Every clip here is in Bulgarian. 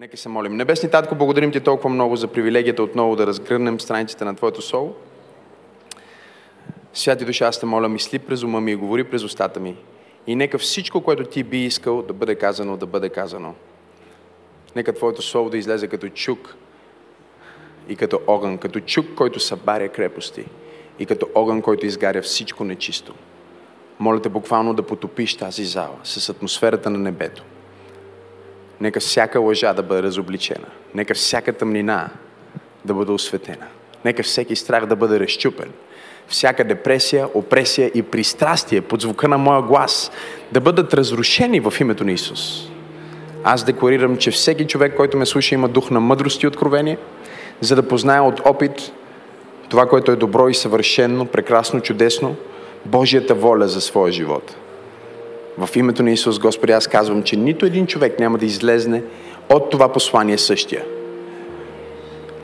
Нека се молим. Небесни Татко, благодарим Ти толкова много за привилегията отново да разгърнем страниците на Твоето Слово. Святи душа, аз те моля, мисли през ума ми и говори през устата ми. И нека всичко, което Ти би искал да бъде казано, да бъде казано. Нека Твоето Слово да излезе като чук и като огън, като чук, който събаря крепости и като огън, който изгаря всичко нечисто. Моля те буквално да потопиш тази зала с атмосферата на небето. Нека всяка лъжа да бъде разобличена. Нека всяка тъмнина да бъде осветена. Нека всеки страх да бъде разчупен. Всяка депресия, опресия и пристрастие под звука на моя глас да бъдат разрушени в името на Исус. Аз декларирам, че всеки човек, който ме слуша, има дух на мъдрост и откровение, за да познае от опит това, което е добро и съвършено, прекрасно, чудесно, Божията воля за своя живот. В името на Исус, Господи, аз казвам, че нито един човек няма да излезне от това послание същия.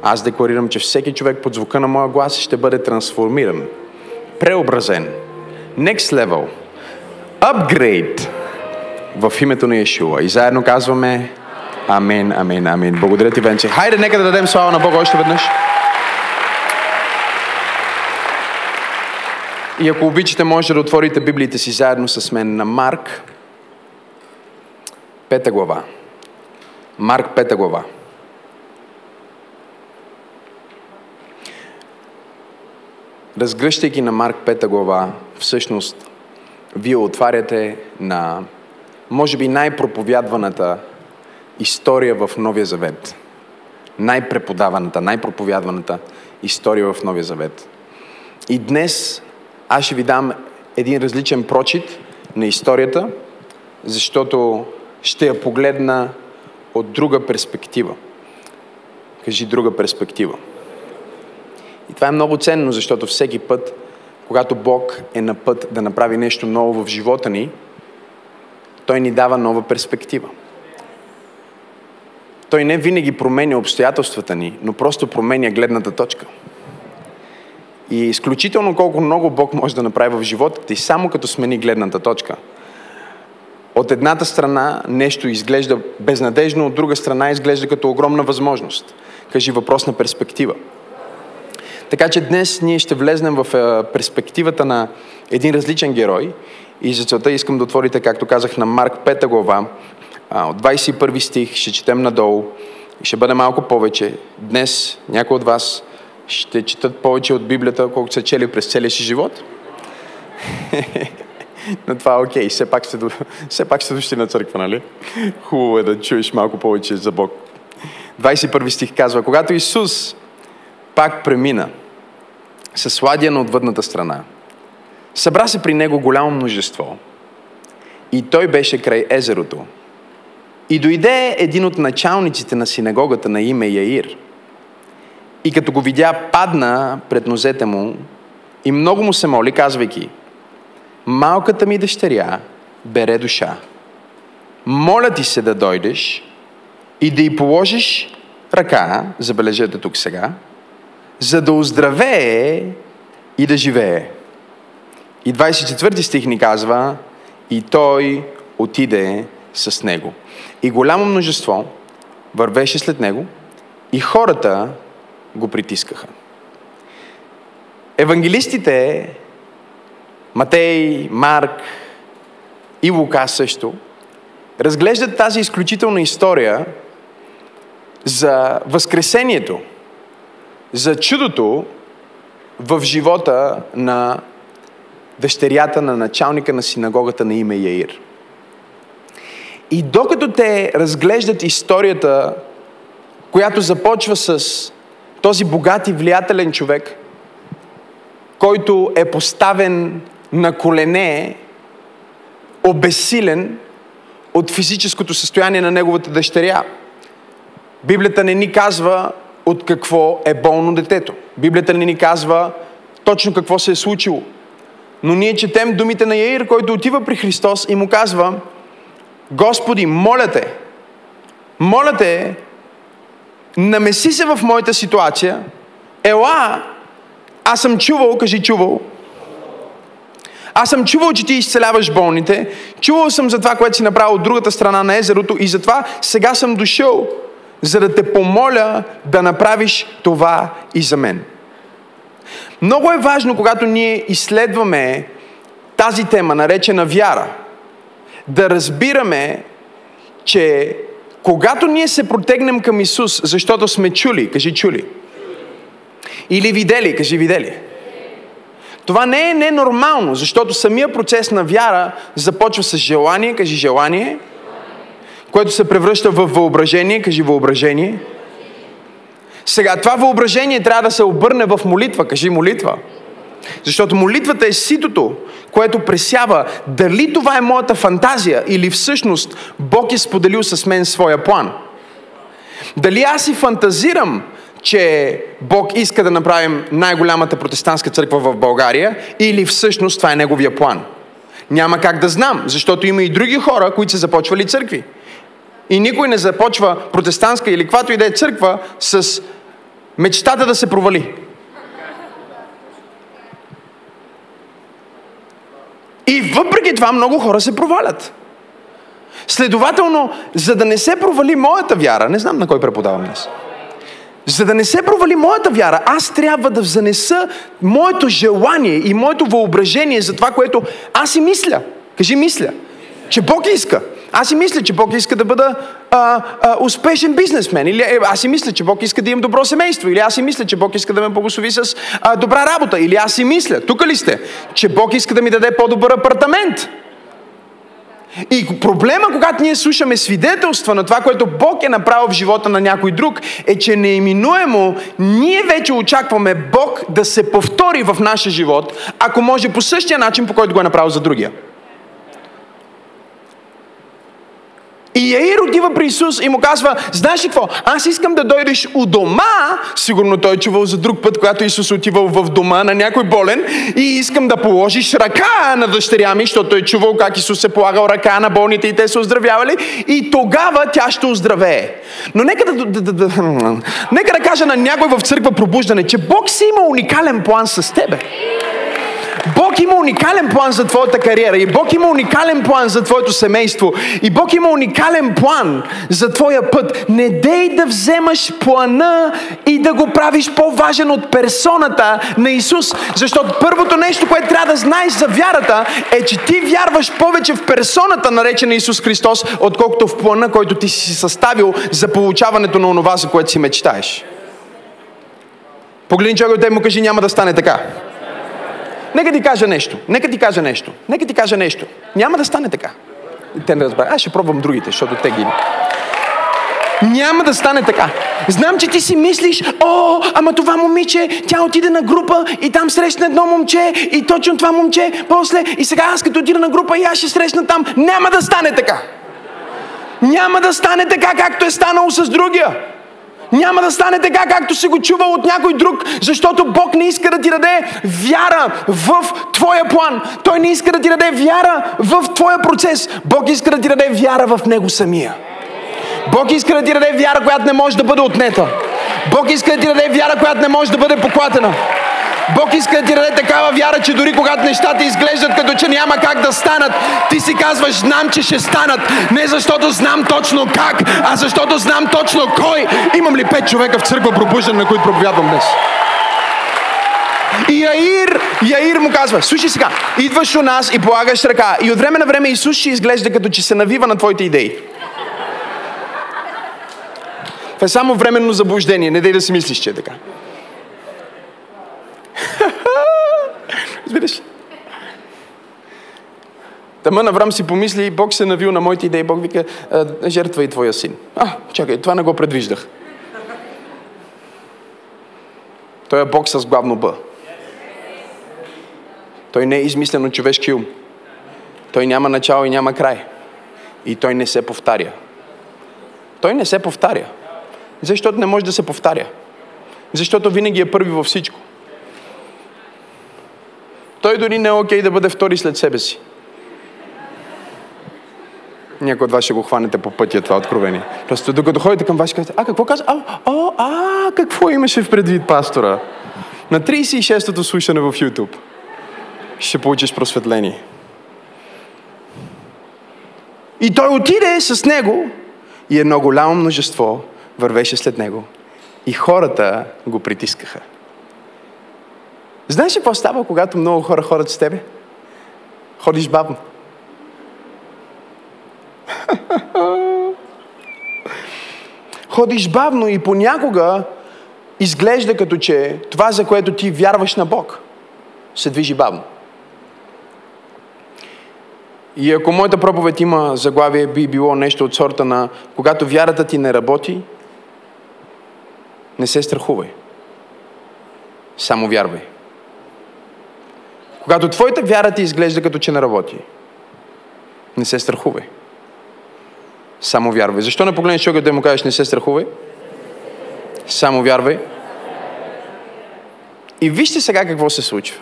Аз декларирам, че всеки човек под звука на моя глас ще бъде трансформиран, преобразен, next level, upgrade в името на Иешуа. И заедно казваме Амин, амин, амин. Благодаря ти, Венче. Хайде, нека да дадем слава на Бога още веднъж. И ако обичате, може да отворите Библиите си заедно с мен на Марк, пета глава. Марк, пета глава. Разгръщайки на Марк, пета глава, всъщност, вие отваряте на, може би, най-проповядваната история в Новия Завет. Най-преподаваната, най-проповядваната история в Новия Завет. И днес аз ще ви дам един различен прочит на историята, защото ще я погледна от друга перспектива. Кажи друга перспектива. И това е много ценно, защото всеки път, когато Бог е на път да направи нещо ново в живота ни, Той ни дава нова перспектива. Той не винаги променя обстоятелствата ни, но просто променя гледната точка. И изключително колко много Бог може да направи в живота ти, само като смени гледната точка. От едната страна нещо изглежда безнадежно, от друга страна изглежда като огромна възможност. Кажи въпрос на перспектива. Така че днес ние ще влезнем в е, перспективата на един различен герой и за целта искам да отворите, както казах, на Марк 5 глава, от 21 стих, ще четем надолу и ще бъде малко повече. Днес някои от вас ще четат повече от Библията, колкото са чели през целия си живот. Но това е окей, все пак сте, все пак сте дошли на църква, нали? Хубаво е да чуеш малко повече за Бог. 21 стих казва, когато Исус пак премина със сладия на отвъдната страна, събра се при него голямо множество и той беше край езерото. И дойде един от началниците на синагогата на име Яир – и като го видя, падна пред нозете му и много му се моли, казвайки, малката ми дъщеря бере душа. Моля ти се да дойдеш и да й положиш ръка, забележете тук сега, за да оздравее и да живее. И 24 стих ни казва, и той отиде с него. И голямо множество вървеше след него и хората го притискаха. Евангелистите, Матей, Марк и Лука също, разглеждат тази изключителна история за Възкресението, за чудото в живота на дъщерята на началника на синагогата на име Яир. И докато те разглеждат историята, която започва с този богат и влиятелен човек, който е поставен на колене, обесилен от физическото състояние на неговата дъщеря. Библията не ни казва от какво е болно детето. Библията не ни казва точно какво се е случило. Но ние четем думите на Яир, който отива при Христос и му казва Господи, моля те, моля те намеси се в моята ситуация, ела, аз съм чувал, кажи чувал, аз съм чувал, че ти изцеляваш болните, чувал съм за това, което си направил от другата страна на езерото и затова сега съм дошъл за да те помоля да направиш това и за мен. Много е важно, когато ние изследваме тази тема, наречена вяра, да разбираме, че когато ние се протегнем към Исус, защото сме чули, кажи чули, или видели, кажи видели, това не е ненормално, защото самия процес на вяра започва с желание, кажи желание, което се превръща в въображение, кажи въображение. Сега, това въображение трябва да се обърне в молитва, кажи молитва. Защото молитвата е ситото, което пресява дали това е моята фантазия или всъщност Бог е споделил с мен своя план. Дали аз си фантазирам, че Бог иска да направим най-голямата протестантска църква в България или всъщност това е Неговия план. Няма как да знам, защото има и други хора, които са започвали църкви. И никой не започва протестантска или каквато и да е църква с мечтата да се провали. И въпреки това много хора се провалят. Следователно, за да не се провали моята вяра, не знам на кой преподавам днес, за да не се провали моята вяра, аз трябва да занеса моето желание и моето въображение за това, което аз си мисля. Кажи мисля. Че Бог иска. Аз си мисля, че Бог иска да бъда а, а, успешен бизнесмен. Или е, аз си мисля, че Бог иска да имам добро семейство. Или аз си мисля, че Бог иска да ме благослови с а, добра работа. Или аз си мисля, тук ли сте, че Бог иска да ми даде по-добър апартамент. И проблема, когато ние слушаме свидетелства на това, което Бог е направил в живота на някой друг, е, че неиминуемо ние вече очакваме Бог да се повтори в нашия живот, ако може по същия начин, по който го е направил за другия. И Яир отива при Исус и му казва, знаеш ли какво, аз искам да дойдеш у дома, сигурно той е чувал за друг път, когато Исус отивал в дома на някой болен и искам да положиш ръка на дъщеря ми, защото е чувал как Исус е полагал ръка на болните и те са оздравявали и тогава тя ще оздравее. Но нека да, да, да, да, нека да кажа на някой в църква пробуждане, че Бог си има уникален план с тебе. Бог има уникален план за твоята кариера и Бог има уникален план за твоето семейство и Бог има уникален план за твоя път. Не дей да вземаш плана и да го правиш по-важен от персоната на Исус, защото първото нещо, което трябва да знаеш за вярата е, че ти вярваш повече в персоната, наречена Исус Христос, отколкото в плана, който ти си съставил за получаването на онова, за което си мечтаеш. Погледни човек от му кажи, няма да стане така. Нека ти кажа нещо. Нека ти кажа нещо. Нека ти кажа нещо. Няма да стане така. Те не разбират. Аз ще пробвам другите, защото те ги... Няма да стане така. Знам, че ти си мислиш, о, ама това момиче, тя отиде на група и там срещна едно момче и точно това момче, после и сега аз като отида на група и аз ще срещна там. Няма да стане така. Няма да стане така, както е станало с другия. Няма да стане така, както си го чувал от някой друг, защото Бог не иска да ти даде вяра в твоя план. Той не иска да ти даде вяра в твоя процес. Бог иска да ти даде вяра в Него самия. Бог иска да ти даде вяра, която не може да бъде отнета. Бог иска да ти даде вяра, която не може да бъде поклатена. Бог иска да ти даде такава вяра, че дори когато нещата изглеждат като че няма как да станат, ти си казваш, знам, че ще станат. Не защото знам точно как, а защото знам точно кой. Имам ли пет човека в църква пробуждане, на които проповядвам днес? И Яир, Яир му казва, слушай сега, идваш у нас и полагаш ръка. И от време на време Исус ще изглежда като че се навива на твоите идеи. Това е само временно заблуждение, не дай да си мислиш, че е така. Разбираш? Тъмън Аврам си помисли, Бог се навил на моите идеи. Бог вика, жертва и твоя син. А, чакай, това не го предвиждах. Той е Бог с главно Б. Той не е измислен от човешки ум. Той няма начало и няма край. И той не се повтаря. Той не се повтаря. Защото не може да се повтаря. Защото винаги е първи във всичко. Той дори не е окей да бъде втори след себе си. Някой от вас ще го хванете по пътя това откровение. Просто докато ходите към вас, ще кажете, а какво каза? А, а, а, какво имаше в предвид пастора? На 36-тото слушане в YouTube ще получиш просветление. И той отиде с него и едно голямо множество вървеше след него и хората го притискаха. Знаеш ли какво става, когато много хора ходят с тебе? Ходиш бавно. Ходиш бавно и понякога изглежда като че това, за което ти вярваш на Бог, се движи бавно. И ако моята проповед има заглавие, би било нещо от сорта на когато вярата ти не работи, не се страхувай. Само вярвай. Когато твоята вяра ти изглежда като че не работи, не се страхувай. Само вярвай. Защо не погледнеш човека да му кажеш не се страхувай? Само вярвай. И вижте сега какво се случва.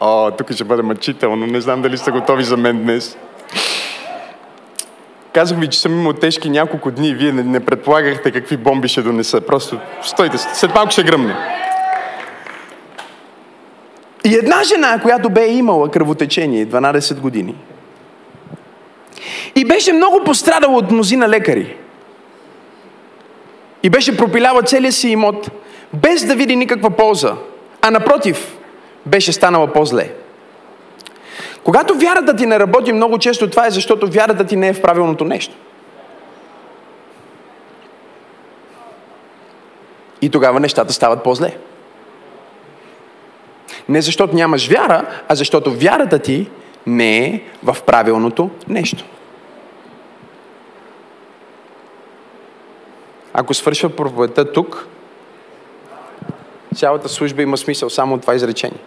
О, тук ще бъде мъчително. Не знам дали сте готови за мен днес. Казах ви, че съм имал тежки няколко дни и вие не, не предполагахте какви бомби ще донеса. Просто стойте, след малко ще гръмне. И една жена, която бе имала кръвотечение 12 години, и беше много пострадала от мнозина лекари. И беше пропиляла целия си имот, без да види никаква полза. А напротив, беше станала по-зле. Когато вярата ти не работи много често, това е защото вярата ти не е в правилното нещо. И тогава нещата стават по-зле. Не защото нямаш вяра, а защото вярата ти не е в правилното нещо. Ако свършва проповедта тук, цялата служба има смисъл само от това изречение.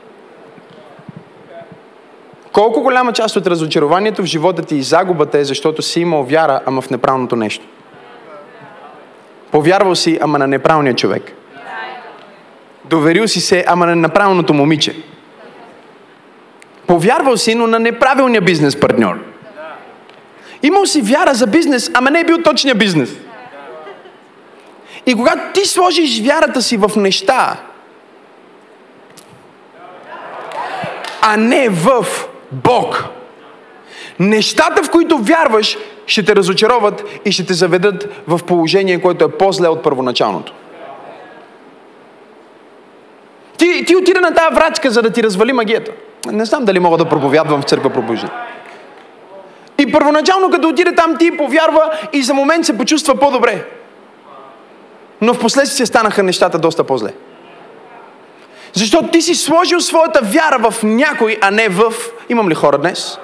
Колко голяма част от разочарованието в живота ти и загубата е, защото си имал вяра, ама в неправилното нещо. Повярвал си, ама на неправилния човек. Доверил си се, ама на неправилното момиче. Повярвал си, но на неправилния бизнес партньор. Имал си вяра за бизнес, ама не е бил точния бизнес. И когато ти сложиш вярата си в неща, а не в Бог, нещата, в които вярваш, ще те разочароват и ще те заведат в положение, което е по-зле от първоначалното. Ти, ти отида на тази врачка, за да ти развали магията. Не знам дали мога да проповядвам в църква пробуждане. И първоначално, като отиде там, ти повярва и за момент се почувства по-добре. Но в последствие станаха нещата доста по-зле. Защото ти си сложил своята вяра в някой, а не в... Имам ли хора днес?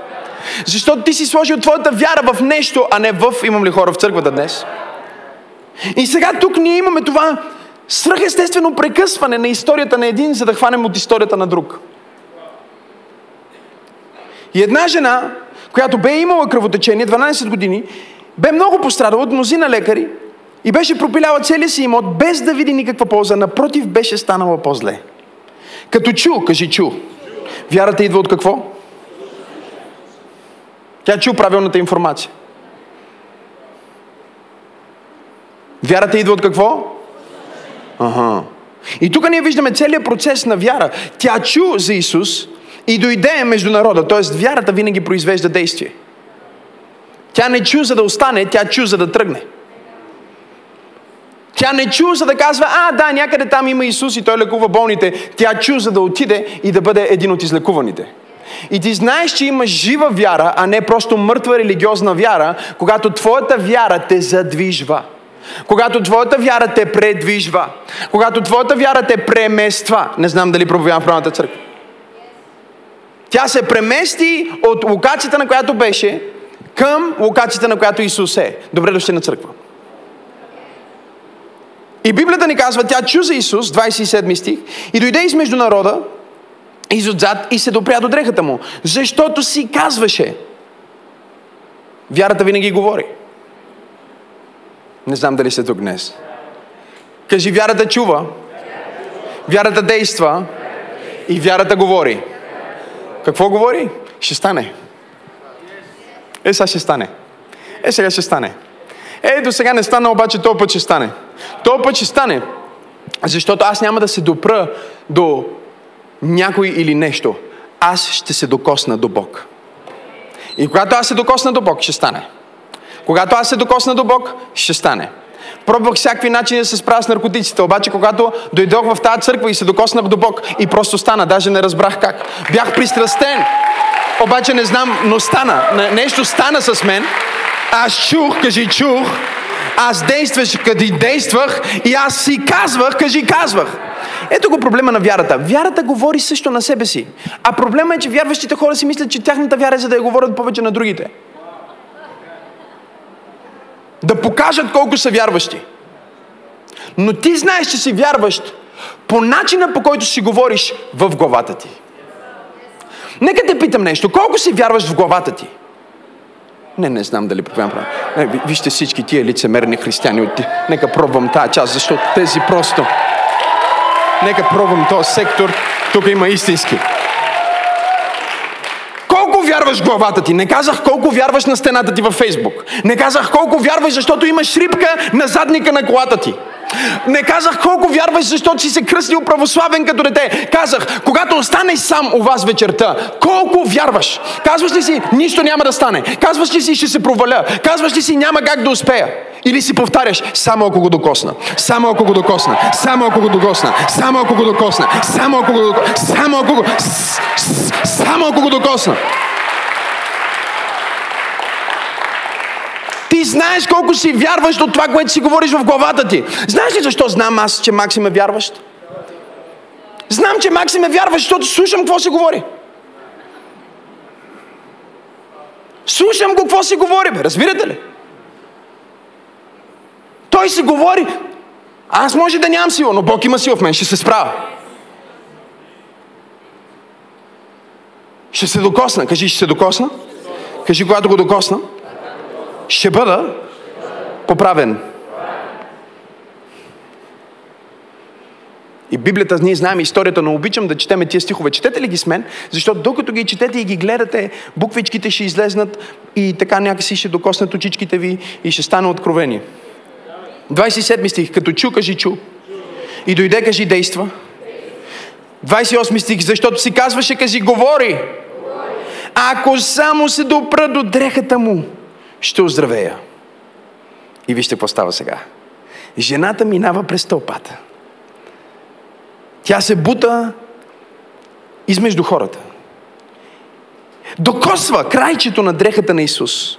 Защото ти си сложил твоята вяра в нещо, а не в... Имам ли хора в църквата днес? И сега тук ние имаме това свръхестествено прекъсване на историята на един, за да хванем от историята на друг. И една жена, която бе имала кръвотечение 12 години, бе много пострадала от мнозина лекари и беше пропиляла целия си имот без да види никаква полза. Напротив, беше станала по-зле. Като чу, кажи чу. Вярата идва от какво? Тя чу правилната информация. Вярата идва от какво? Ага. И тук ние виждаме целият процес на вяра. Тя чу за Исус и дойде между народа. Т.е. вярата винаги произвежда действие. Тя не чу за да остане, тя чу за да тръгне. Тя не чу за да казва, а да, някъде там има Исус и той лекува болните. Тя чу за да отиде и да бъде един от излекуваните. И ти знаеш, че имаш жива вяра, а не просто мъртва религиозна вяра, когато твоята вяра те задвижва. Когато твоята вяра те предвижва. Когато твоята вяра те премества. Не знам дали проповядам в правната църква. Тя се премести от локацията, на която беше, към локацията, на която Исус е. Добре дошли на църква. И Библията ни казва, тя чу за Исус, 27 стих, и дойде измежду народа, изотзад и се допря до дрехата му. Защото си казваше. Вярата винаги говори. Не знам дали сте тук днес. Кажи, вярата чува, вярата действа и вярата говори. Какво говори? Ще стане. Е, сега ще стане. Е, сега ще стане. Е, до сега не стана, обаче този път ще стане. Този път ще стане. Защото аз няма да се допра до някой или нещо. Аз ще се докосна до Бог. И когато аз се докосна до Бог, ще стане. Когато аз се докосна до Бог, ще стане. Пробвах всякакви начини да се справя с наркотиците. Обаче, когато дойдох в тази църква и се докоснах до Бог и просто стана, даже не разбрах как. Бях пристрастен. Обаче не знам, но стана. Не- Нещо стана с мен. Аз чух, кажи чух. Аз действаш, къде действах и аз си казвах, кажи казвах. Ето го проблема на вярата. Вярата говори също на себе си. А проблема е, че вярващите хора си мислят, че тяхната вяра е за да я говорят повече на другите. Да покажат колко са вярващи. Но ти знаеш, че си вярващ по начина по който си говориш в главата ти. Нека те питам нещо. Колко си вярваш в главата ти? Не, не знам дали проповядвам правилно. Не, ви- вижте всички тия лицемерни християни. От... Нека пробвам тази част, защото тези просто... Нека пробвам този сектор. Тук има истински. Вярваш главата ти? Не казах колко вярваш на стената ти във Фейсбук. Не казах колко вярваш, защото имаш шрипка на задника на колата ти. Не казах колко вярваш, защото си се кръстил православен като дете. Казах, когато останеш сам у вас вечерта, колко вярваш? Казваш ли си, нищо няма да стане? Казваш ли си, ще се проваля? Казваш ли си, няма как да успея? Или си повтаряш, само ако го докосна, само ако го докосна, само ако го докосна, само ако го докосна, само ако го докосна, само ако го, само ако го докосна. Ти знаеш колко си вярваш от това, което си говориш в главата ти. Знаеш ли защо знам аз, че Максим е вярващ? Знам, че Максим е вярващ, защото слушам какво се говори. Слушам го какво си говори, бе. Разбирате ли? Той си говори. Аз може да нямам сила, но Бог има сила в мен. Ще се справя. Ще се докосна. Кажи, ще се докосна. Кажи, когато го докосна, ще бъда поправен. И Библията, ние знаем историята, но обичам да четеме тия стихове. Четете ли ги с мен? Защото докато ги четете и ги гледате, буквичките ще излезнат и така някакси ще докоснат очичките ви и ще стане откровение. 27 стих, като чу, кажи чу. И дойде, кажи действа. 28 стих, защото си казваше, кажи говори. Ако само се допра до дрехата му, ще оздравея. И вижте какво става сега. Жената минава през тълпата. Тя се бута измежду хората. Докосва крайчето на дрехата на Исус.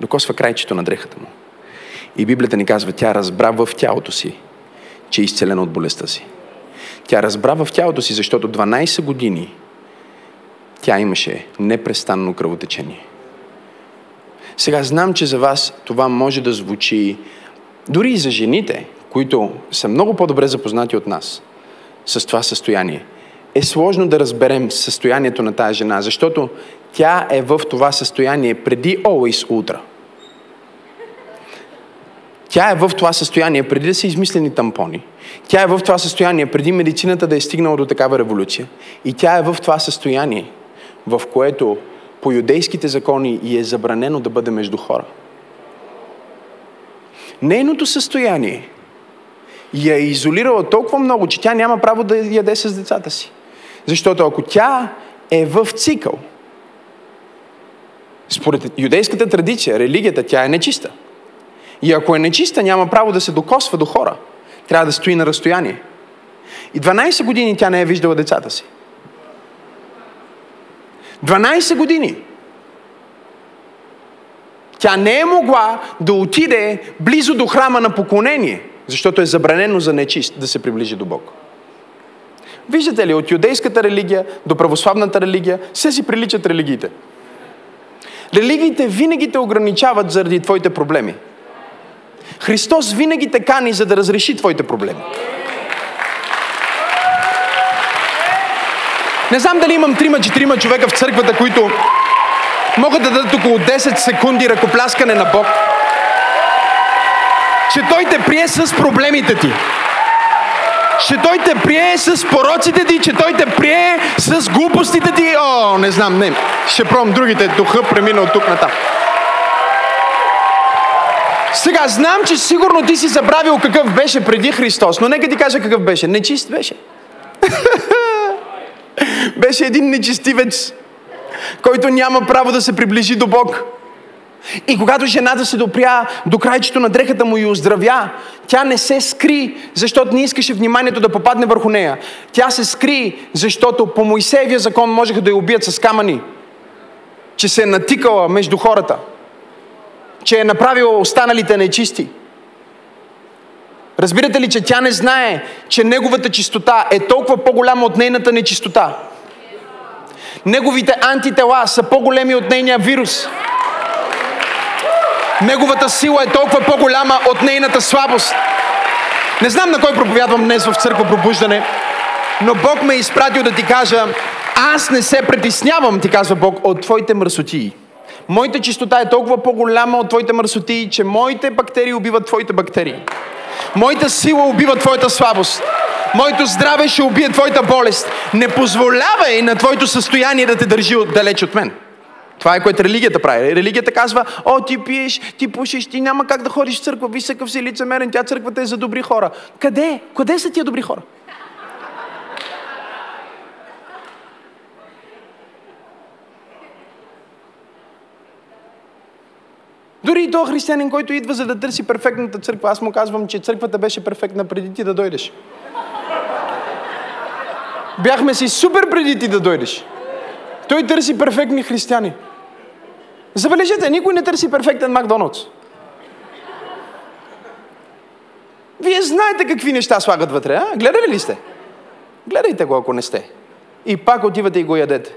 Докосва крайчето на дрехата му. И Библията ни казва, тя разбра в тялото си, че е изцелена от болестта си. Тя разбра в тялото си, защото 12 години тя имаше непрестанно кръвотечение. Сега знам, че за вас това може да звучи дори и за жените, които са много по-добре запознати от нас с това състояние. Е сложно да разберем състоянието на тази жена, защото тя е в това състояние преди Always Ultra. Тя е в това състояние преди да са измислени тампони. Тя е в това състояние преди медицината да е стигнала до такава революция. И тя е в това състояние, в което по юдейските закони и е забранено да бъде между хора. Нейното състояние я е изолирала толкова много, че тя няма право да яде с децата си. Защото ако тя е в цикъл, според юдейската традиция, религията, тя е нечиста. И ако е нечиста, няма право да се докосва до хора. Трябва да стои на разстояние. И 12 години тя не е виждала децата си. 12 години. Тя не е могла да отиде близо до храма на поклонение, защото е забранено за нечист да се приближи до Бог. Виждате ли, от юдейската религия до православната религия, все си приличат религиите. Религиите винаги те ограничават заради твоите проблеми. Христос винаги те кани, за да разреши твоите проблеми. Не знам дали имам трима-четирима човека в църквата, които могат да дадат около 10 секунди ръкопляскане на Бог. Че Той те прие с проблемите ти. Че Той те прие с пороците ти, че Той те прие с глупостите ти. О, не знам, не. Ще пробвам другите. Духа премина от тук натам. Сега, знам, че сигурно ти си забравил какъв беше преди Христос, но нека ти кажа какъв беше. Нечист беше. беше един нечистивец, който няма право да се приближи до Бог. И когато жената се допря до крайчето на дрехата му и оздравя, тя не се скри, защото не искаше вниманието да попадне върху нея. Тя се скри, защото по Моисеевия закон можеха да я убият с камъни. Че се е натикала между хората. Че е направила останалите нечисти. Разбирате ли, че тя не знае, че неговата чистота е толкова по-голяма от нейната нечистота? Неговите антитела са по-големи от нейния вирус. Неговата сила е толкова по-голяма от нейната слабост. Не знам на кой проповядвам днес в църква пробуждане, но Бог ме е изпратил да ти кажа, аз не се притеснявам, ти казва Бог, от твоите мърсотии. Моята чистота е толкова по-голяма от твоите мърсотии, че моите бактерии убиват твоите бактерии. Моята сила убива твоята слабост. Моето здраве ще убие твоята болест. Не позволявай на твоето състояние да те държи далеч от мен. Това е което религията прави. Религията казва, о, ти пиеш, ти пушиш, ти няма как да ходиш в църква, висъкъв си лицемерен, тя църквата е за добри хора. Къде? Къде са тия добри хора? Дори и то християнин, който идва за да търси перфектната църква, аз му казвам, че църквата беше перфектна преди ти да дойдеш. Бяхме си супер преди ти да дойдеш. Той търси перфектни християни. Забележете, никой не търси перфектен Макдоналдс. Вие знаете какви неща слагат вътре, а? Гледали ли сте? Гледайте го, ако не сте. И пак отивате и го ядете.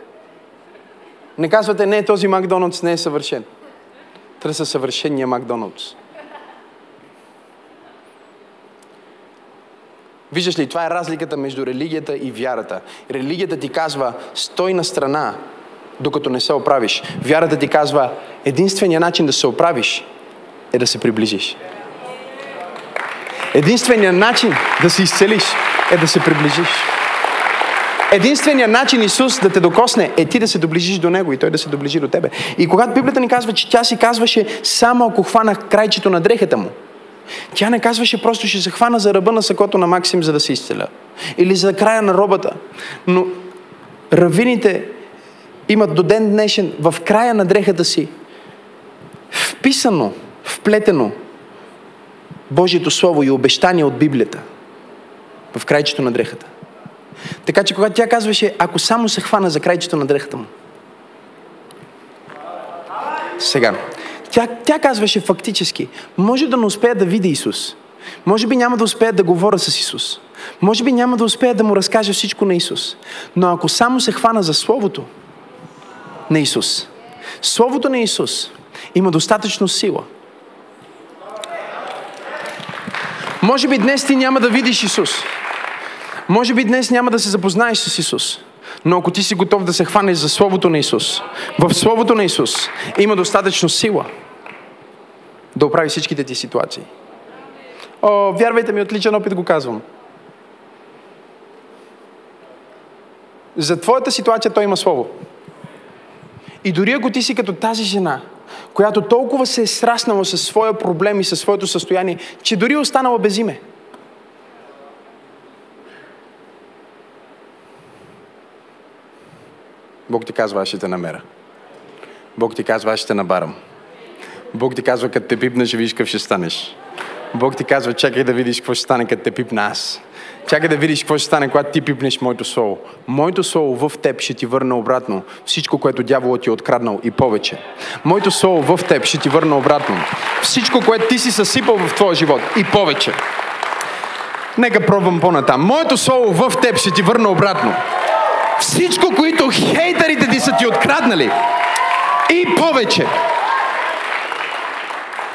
Не казвате, не, този Макдоналдс не е съвършен. Търся съвършения Макдоналдс. Виждаш ли, това е разликата между религията и вярата. Религията ти казва, стой на страна, докато не се оправиш. Вярата ти казва, единственият начин да се оправиш е да се приближиш. Единственият начин да се изцелиш е да се приближиш. Единственият начин Исус да те докосне е ти да се доближиш до Него и Той да се доближи до тебе. И когато Библията ни казва, че тя си казваше само ако хванах крайчето на дрехата му, тя не казваше просто ще се хвана за ръба на сакото на Максим, за да се изцеля. Или за края на робата. Но равините имат до ден днешен в края на дрехата си вписано, вплетено Божието Слово и обещание от Библията в крайчето на дрехата. Така че когато тя казваше, ако само се хвана за крайчето на дрехата му. Сега, тя, тя казваше фактически, може да не успея да видя Исус. Може би няма да успея да говоря с Исус. Може би няма да успея да му разкажа всичко на Исус. Но ако само се хвана за Словото на Исус, Словото на Исус има достатъчно сила. Може би днес ти няма да видиш Исус. Може би днес няма да се запознаеш с Исус. Но ако ти си готов да се хванеш за Словото на Исус, в Словото на Исус има достатъчно сила да оправи всичките ти ситуации. О, вярвайте ми, отличен опит го казвам. За твоята ситуация той има Слово. И дори ако ти си като тази жена, която толкова се е сраснала със своя проблем и със своето състояние, че дори е останала без име – Бог ти казва, аз ще те намеря. Бог ти казва, аз ще те набарам. Бог ти казва, като те пипна, ще видиш какъв ще станеш. Бог ти казва, чакай да видиш какво ще стане, като те пипна аз. Чакай да видиш какво ще стане, когато ти пипнеш моето слово. Моето слово в теб ще ти върне обратно всичко, което дяволът ти е откраднал и повече. Моето слово в теб ще ти върне обратно всичко, което ти си съсипал в твоя живот и повече. Нека пробвам по-натам. Моето слово в теб ще ти върне обратно всичко, които хейтерите ти са ти откраднали. И повече.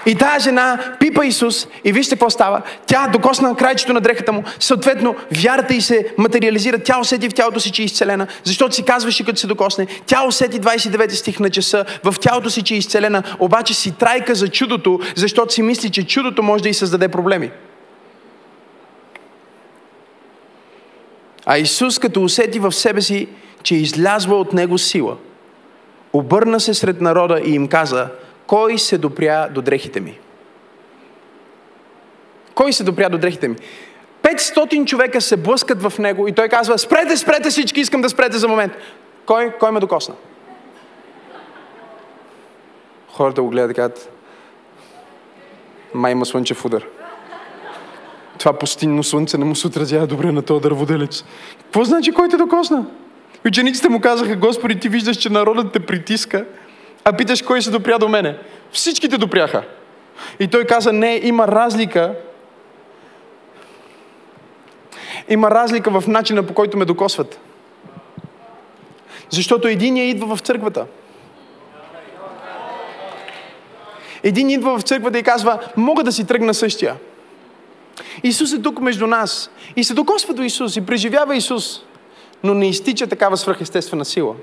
И тази жена пипа Исус и вижте какво става. Тя докосна крайчето на дрехата му, съответно вярата й се материализира. Тя усети в тялото си, че е изцелена, защото си казваше като се докосне. Тя усети 29 стих на часа в тялото си, че е изцелена, обаче си трайка за чудото, защото си мисли, че чудото може да й създаде проблеми. А Исус, като усети в себе си, че излязла от него сила, обърна се сред народа и им каза, кой се допря до дрехите ми? Кой се допря до дрехите ми? 500 човека се блъскат в него и той казва, спрете, спрете всички, искам да спрете за момент. Кой, кой ме докосна? Хората го гледат и казват, май има слънчев удар. Това пустинно слънце не му се отразява добре на този дърводелец. Какво значи кой те докосна? Учениците му казаха, Господи, ти виждаш, че народът те притиска, а питаш кой се допря до мене. Всичките допряха. И той каза, не, има разлика. Има разлика в начина по който ме докосват. Защото единия идва в църквата. Един идва в църквата и казва, мога да си тръгна същия. Исус е тук между нас и се докосва до Исус и преживява Исус, но не изтича такава свръхестествена сила.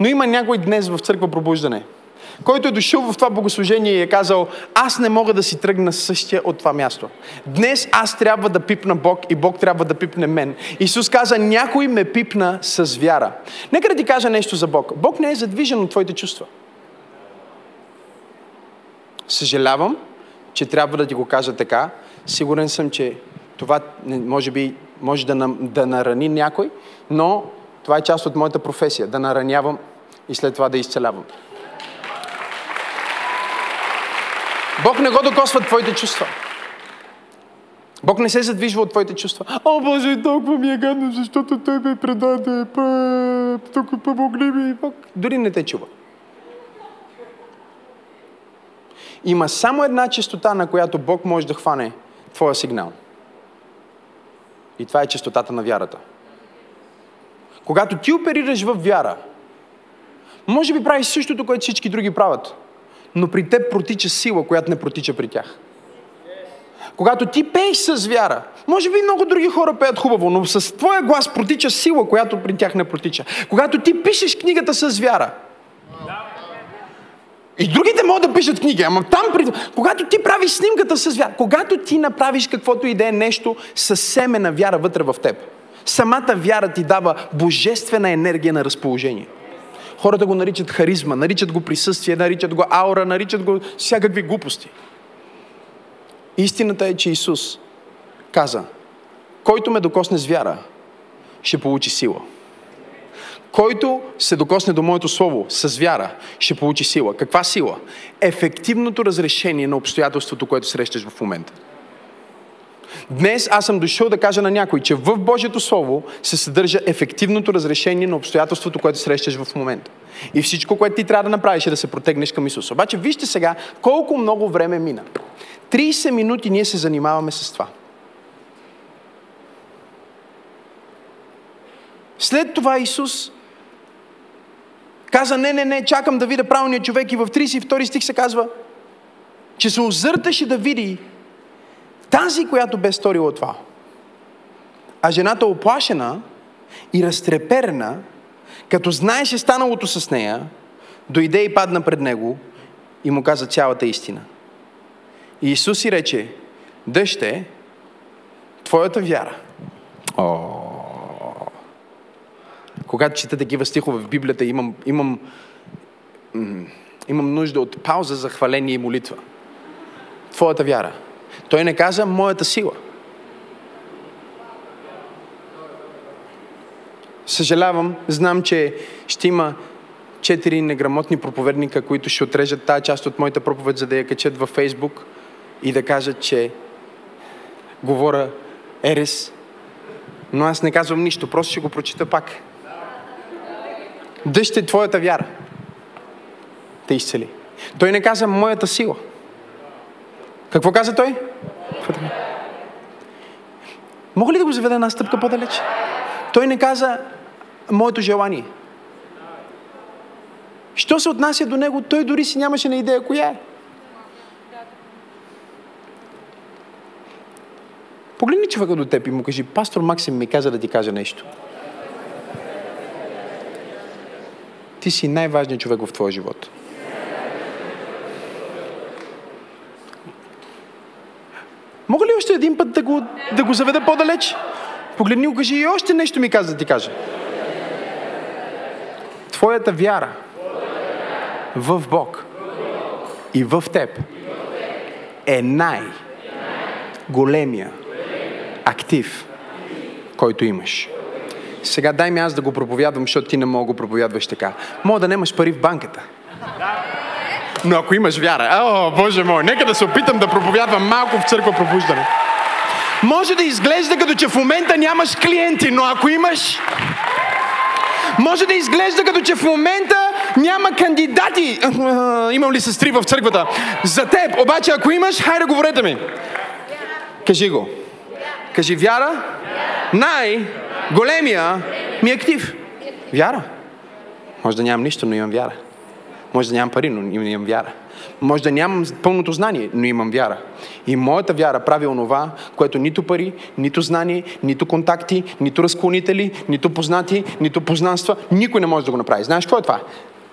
Но има някой днес в църква пробуждане, който е дошъл в това богослужение и е казал, аз не мога да си тръгна същия от това място. Днес аз трябва да пипна Бог и Бог трябва да пипне мен. Исус каза, някой ме пипна с вяра. Нека да ти кажа нещо за Бог. Бог не е задвижен от твоите чувства. Съжалявам, че трябва да ти го кажа така. Сигурен съм, че това може би може да, да нарани някой, но това е част от моята професия. Да наранявам и след това да изцелявам. Бог не го докосва твоите чувства. Бог не се задвижва от твоите чувства. О, Боже, толкова ми е гадно, защото Той ме предаде. Тук помогли ми. Бог дори не те чува. Има само една частота, на която Бог може да хване твоя сигнал. И това е частотата на вярата. Когато ти оперираш в вяра, може би правиш същото, което всички други правят, но при теб протича сила, която не протича при тях. Когато ти пееш с вяра, може би много други хора пеят хубаво, но с твоя глас протича сила, която при тях не протича. Когато ти пишеш книгата с вяра, и другите могат да пишат книги, ама там, когато ти правиш снимката с вяра, когато ти направиш каквото и да е нещо с семе на вяра вътре в теб, самата вяра ти дава божествена енергия на разположение. Хората го наричат харизма, наричат го присъствие, наричат го аура, наричат го всякакви глупости. Истината е, че Исус каза, който ме докосне с вяра, ще получи сила. Който се докосне до моето слово с вяра, ще получи сила. Каква сила? Ефективното разрешение на обстоятелството, което срещаш в момента. Днес аз съм дошъл да кажа на някой, че в Божието Слово се съдържа ефективното разрешение на обстоятелството, което срещаш в момента. И всичко, което ти трябва да направиш е да се протегнеш към Исус. Обаче вижте сега колко много време мина. 30 минути ние се занимаваме с това. След това Исус каза, не, не, не, чакам да видя правилния човек и в 32 стих се казва, че се озърташе да види тази, която бе сторила това. А жената оплашена и разтреперена, като знаеше станалото с нея, дойде и падна пред него и му каза цялата истина. И Исус си рече, дъще, твоята вяра. О, когато чета такива стихове в Библията, имам, имам, имам нужда от пауза за хваление и молитва. Твоята вяра. Той не каза моята сила. Съжалявам, знам, че ще има четири неграмотни проповедника, които ще отрежат тази част от моята проповед, за да я качат във Фейсбук и да кажат, че говоря ерес. Но аз не казвам нищо, просто ще го прочита пак. Дъжд е твоята вяра. Те изцели. Той не каза моята сила. Какво каза той? Мога ли да го заведа една стъпка по-далеч? Той не каза моето желание. Що се отнася до него, той дори си нямаше на идея коя е. Погледни човека до теб и му кажи, пастор Максим ми каза да ти кажа нещо. Ти си най-важният човек в твоя живот. Мога ли още един път да го, да го заведа по-далеч? Погледни го, кажи и още нещо ми каза да ти кажа. Твоята вяра в Бог и в теб е най-големия актив, който имаш. Сега дай ми аз да го проповядвам, защото ти не мога да го проповядваш така. Мога да немаш пари в банката. но ако имаш вяра. О, Боже мой, нека да се опитам да проповядвам малко в църква пробуждане. Може да изглежда като че в момента нямаш клиенти, но ако имаш... Може да изглежда като че в момента няма кандидати. Имам ли сестри в църквата? За теб. Обаче ако имаш, хайде говорете ми. Кажи го. Кажи вяра. Най-големия ми актив. Вяра. Може да нямам нищо, но имам вяра. Може да нямам пари, но имам вяра. Може да нямам пълното знание, но имам вяра. И моята вяра прави онова, което нито пари, нито знание, нито контакти, нито разклонители, нито познати, нито познанства, никой не може да го направи. Знаеш какво е това?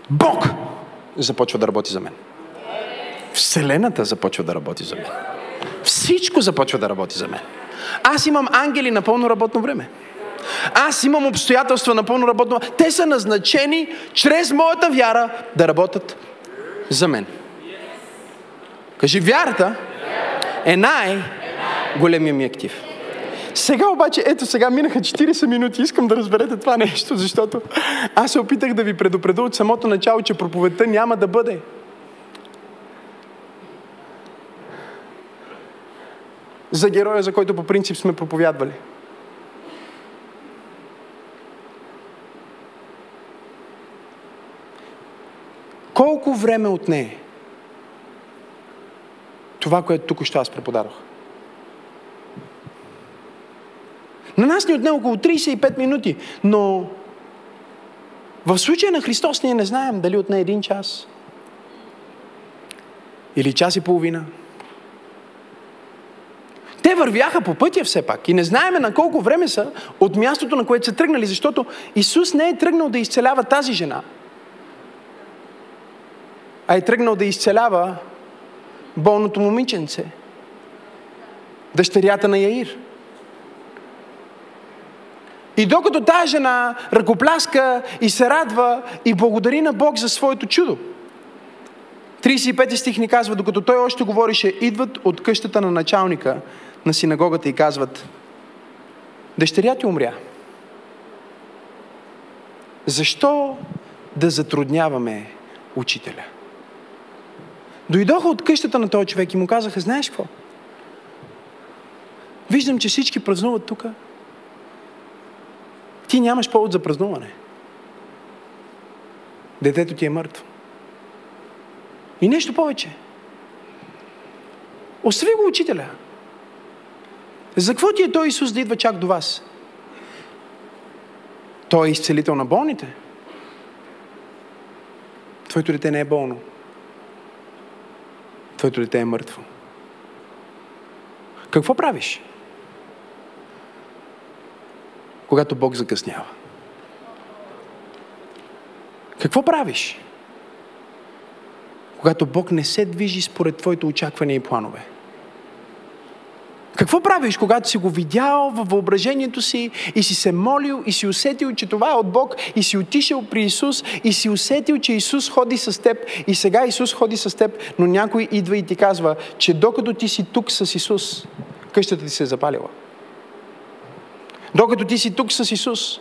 Бог започва да работи за мен. Вселената започва да работи за мен. Всичко започва да работи за мен. Аз имам ангели на пълно работно време. Аз имам обстоятелства на пълно работно. Те са назначени чрез моята вяра да работят за мен. Кажи, вярата е най-големия ми актив. Сега обаче, ето сега минаха 40 минути, искам да разберете това нещо, защото аз се опитах да ви предупреда от самото начало, че проповедта няма да бъде. За героя, за който по принцип сме проповядвали. Колко време отне това, което тук ще аз преподадох? На нас ни отне около 35 минути, но в случая на Христос ние не знаем дали отне един час или час и половина. Те вървяха по пътя все пак и не знаеме на колко време са от мястото, на което са тръгнали, защото Исус не е тръгнал да изцелява тази жена – а е тръгнал да изцелява болното момиченце, дъщерята на Яир. И докато тази жена ръкопляска и се радва и благодари на Бог за своето чудо, 35 стих ни казва, докато той още говорише, идват от къщата на началника на синагогата и казват, дъщеря ти умря. Защо да затрудняваме учителя? Дойдоха от къщата на този човек и му казаха, знаеш какво? Виждам, че всички празнуват тук. Ти нямаш повод за празнуване. Детето ти е мъртво. И нещо повече. Остави го учителя. За какво ти е той Исус да идва чак до вас? Той е изцелител на болните. Твоето дете не е болно твоето дете е мъртво. Какво правиш? Когато Бог закъснява. Какво правиш? Когато Бог не се движи според твоите очаквания и планове. Какво правиш, когато си го видял във въображението си и си се молил и си усетил, че това е от Бог и си отишъл при Исус и си усетил, че Исус ходи с теб и сега Исус ходи с теб, но някой идва и ти казва, че докато ти си тук с Исус, къщата ти се е запалила. Докато ти си тук с Исус,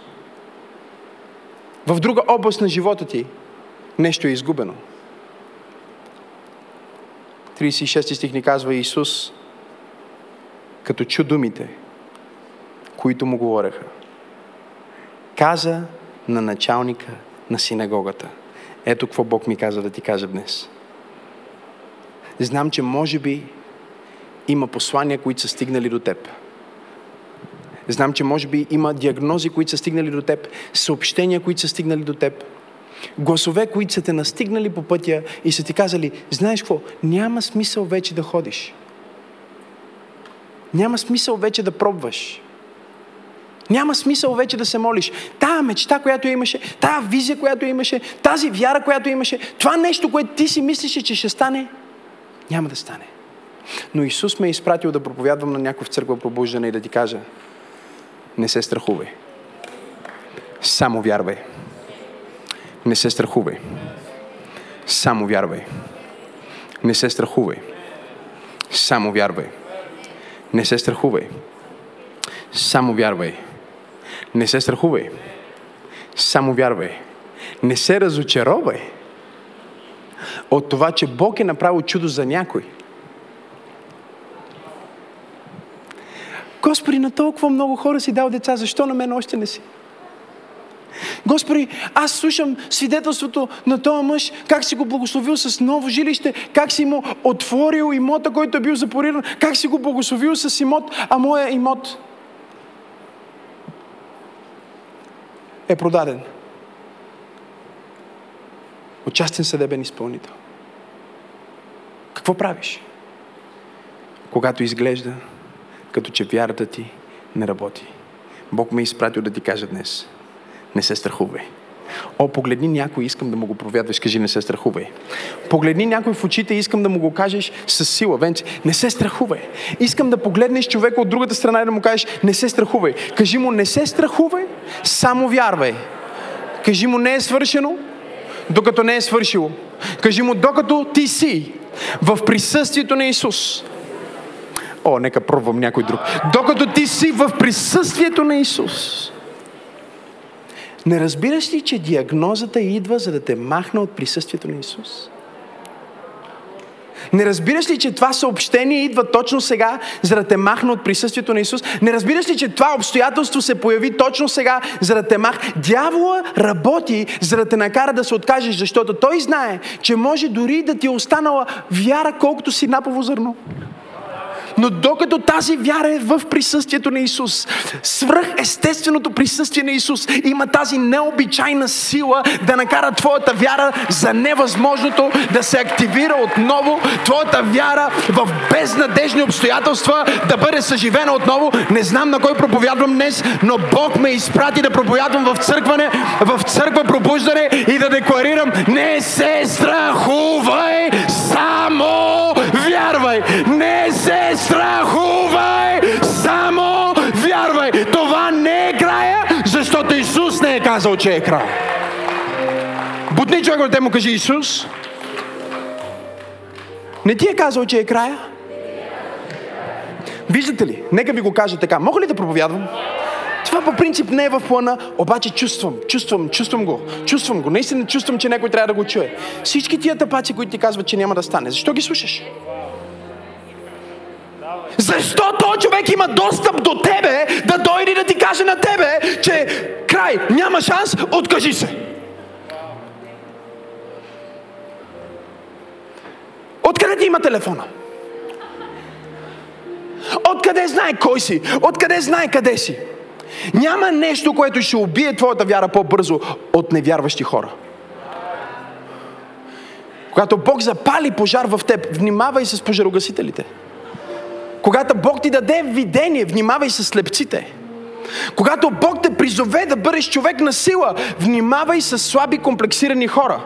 в друга област на живота ти, нещо е изгубено. 36 стих ни казва Исус, като чу думите, които му говореха. Каза на началника на синагогата. Ето какво Бог ми каза да ти кажа днес. Знам, че може би има послания, които са стигнали до теб. Знам, че може би има диагнози, които са стигнали до теб, съобщения, които са стигнали до теб, гласове, които са те настигнали по пътя и са ти казали, знаеш какво, няма смисъл вече да ходиш. Няма смисъл вече да пробваш. Няма смисъл вече да се молиш. Тая мечта, която имаше, тая визия, която имаше, тази вяра, която имаше, това нещо, което ти си мислеше, че ще стане, няма да стане. Но Исус ме е изпратил да проповядвам на някой в църква пробуждане и да ти кажа, не се страхувай. Само вярвай. Не се страхувай. Само вярвай. Не се страхувай. Само вярвай. Не се страхувай. Само вярвай. Не се страхувай. Само вярвай. Не се разочаровай. от това, че Бог е направил чудо за някой. Господи, на толкова много хора си дал деца, защо на мен още не си? Господи, аз слушам свидетелството на този мъж, как си го благословил с ново жилище, как си му отворил имота, който е бил запориран, как си го благословил с имот, а моя имот е продаден. Участен съдебен изпълнител. Какво правиш? Когато изглежда като че вярата ти не работи. Бог ме е изпратил да ти кажа днес. Не се страхувай. О, погледни някой, искам да му го провядваш, кажи, не се страхувай. Погледни някой в очите, искам да му го кажеш с сила. Венце, не се страхувай. Искам да погледнеш човека от другата страна и да му кажеш, не се страхувай. Кажи му, не се страхувай, само вярвай. Кажи му, не е свършено, докато не е свършило. Кажи му, докато ти си в присъствието на Исус. О, нека пробвам някой друг. Докато ти си в присъствието на Исус. Не разбираш ли, че диагнозата идва, за да те махне от присъствието на Исус? Не разбираш ли, че това съобщение идва точно сега, за да те махне от присъствието на Исус? Не разбираш ли, че това обстоятелство се появи точно сега, за да те махне? Дявола работи, за да те накара да се откажеш, защото той знае, че може дори да ти е останала вяра, колкото си напово зърно. Но докато тази вяра е в присъствието на Исус, свръх естественото присъствие на Исус има тази необичайна сила да накара твоята вяра за невъзможното да се активира отново, твоята вяра в безнадежни обстоятелства да бъде съживена отново. Не знам на кой проповядвам днес, но Бог ме изпрати да проповядвам в църкване, в църква пробуждане и да декларирам не се страхувай, само вярвай. Не се страхувай, само вярвай. Това не е края, защото Исус не е казал, че е край. Бутни човек, те му кажи Исус. Не ти е казал, че е края? Виждате ли? Нека ви го кажа така. Мога ли да проповядвам? Това по принцип не е в плана, обаче чувствам, чувствам, чувствам го. Чувствам го. Наистина чувствам, че някой трябва да го чуе. Всички тия тъпаци, които ти казват, че няма да стане, защо ги слушаш? Защо този човек има достъп до тебе да дойде да ти каже на тебе, че край, няма шанс, откажи се. Откъде ти има телефона? Откъде знае кой си? Откъде знае къде си? Няма нещо, което ще убие твоята вяра по-бързо от невярващи хора. Когато Бог запали пожар в теб, внимавай с пожарогасителите. Когато Бог ти даде видение, внимавай с слепците. Когато Бог те призове да бъдеш човек на сила, внимавай с слаби комплексирани хора.